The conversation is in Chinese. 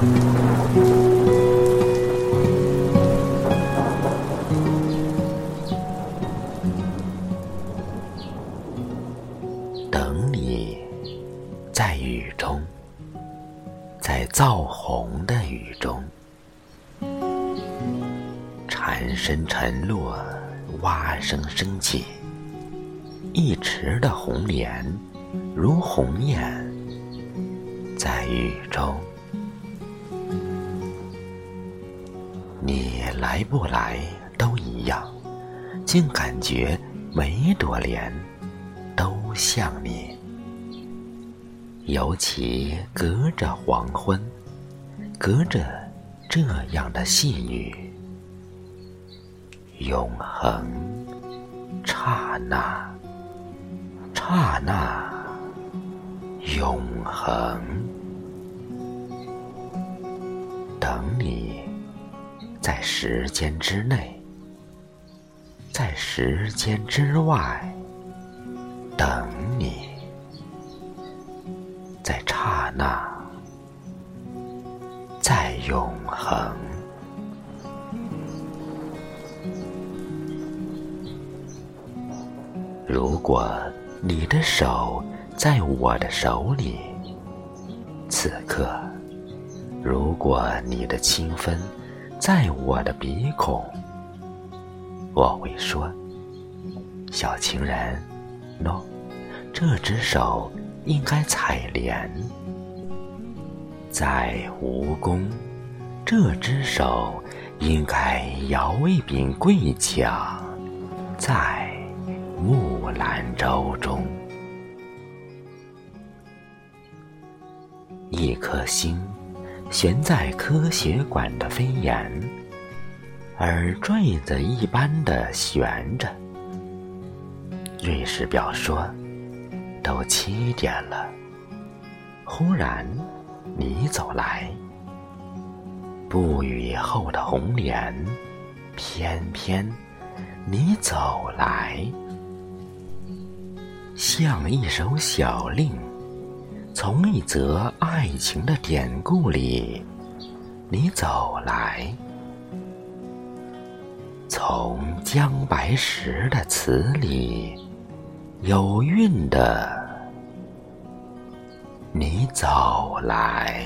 等你在雨中在造红的雨中蝉声沉落蛙声升起一池的红莲如红雁在雨中来不来都一样，竟感觉每朵莲都像你。尤其隔着黄昏，隔着这样的细雨，永恒，刹那，刹那，永恒，等你，在时间之内，在时间之外，等你。在刹那，在永恒。如果你的手在我的手里，此刻；如果你的清风在我的鼻孔，我会说：“小情人，喏，这只手。”应该采莲，在蜈蚣，这只手应该摇一柄桂桨，在木兰舟中。一颗星悬在科学馆的飞檐，而坠子一般的悬着。瑞士表说。都七点了，忽然你走来，不雨后的红莲，偏偏你走来，像一首小令，从一则爱情的典故里，你走来，从姜白石的词里。有韵的，你走来。